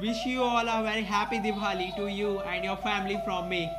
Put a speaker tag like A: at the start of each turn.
A: Wish you all a very happy Diwali to you and your family from me.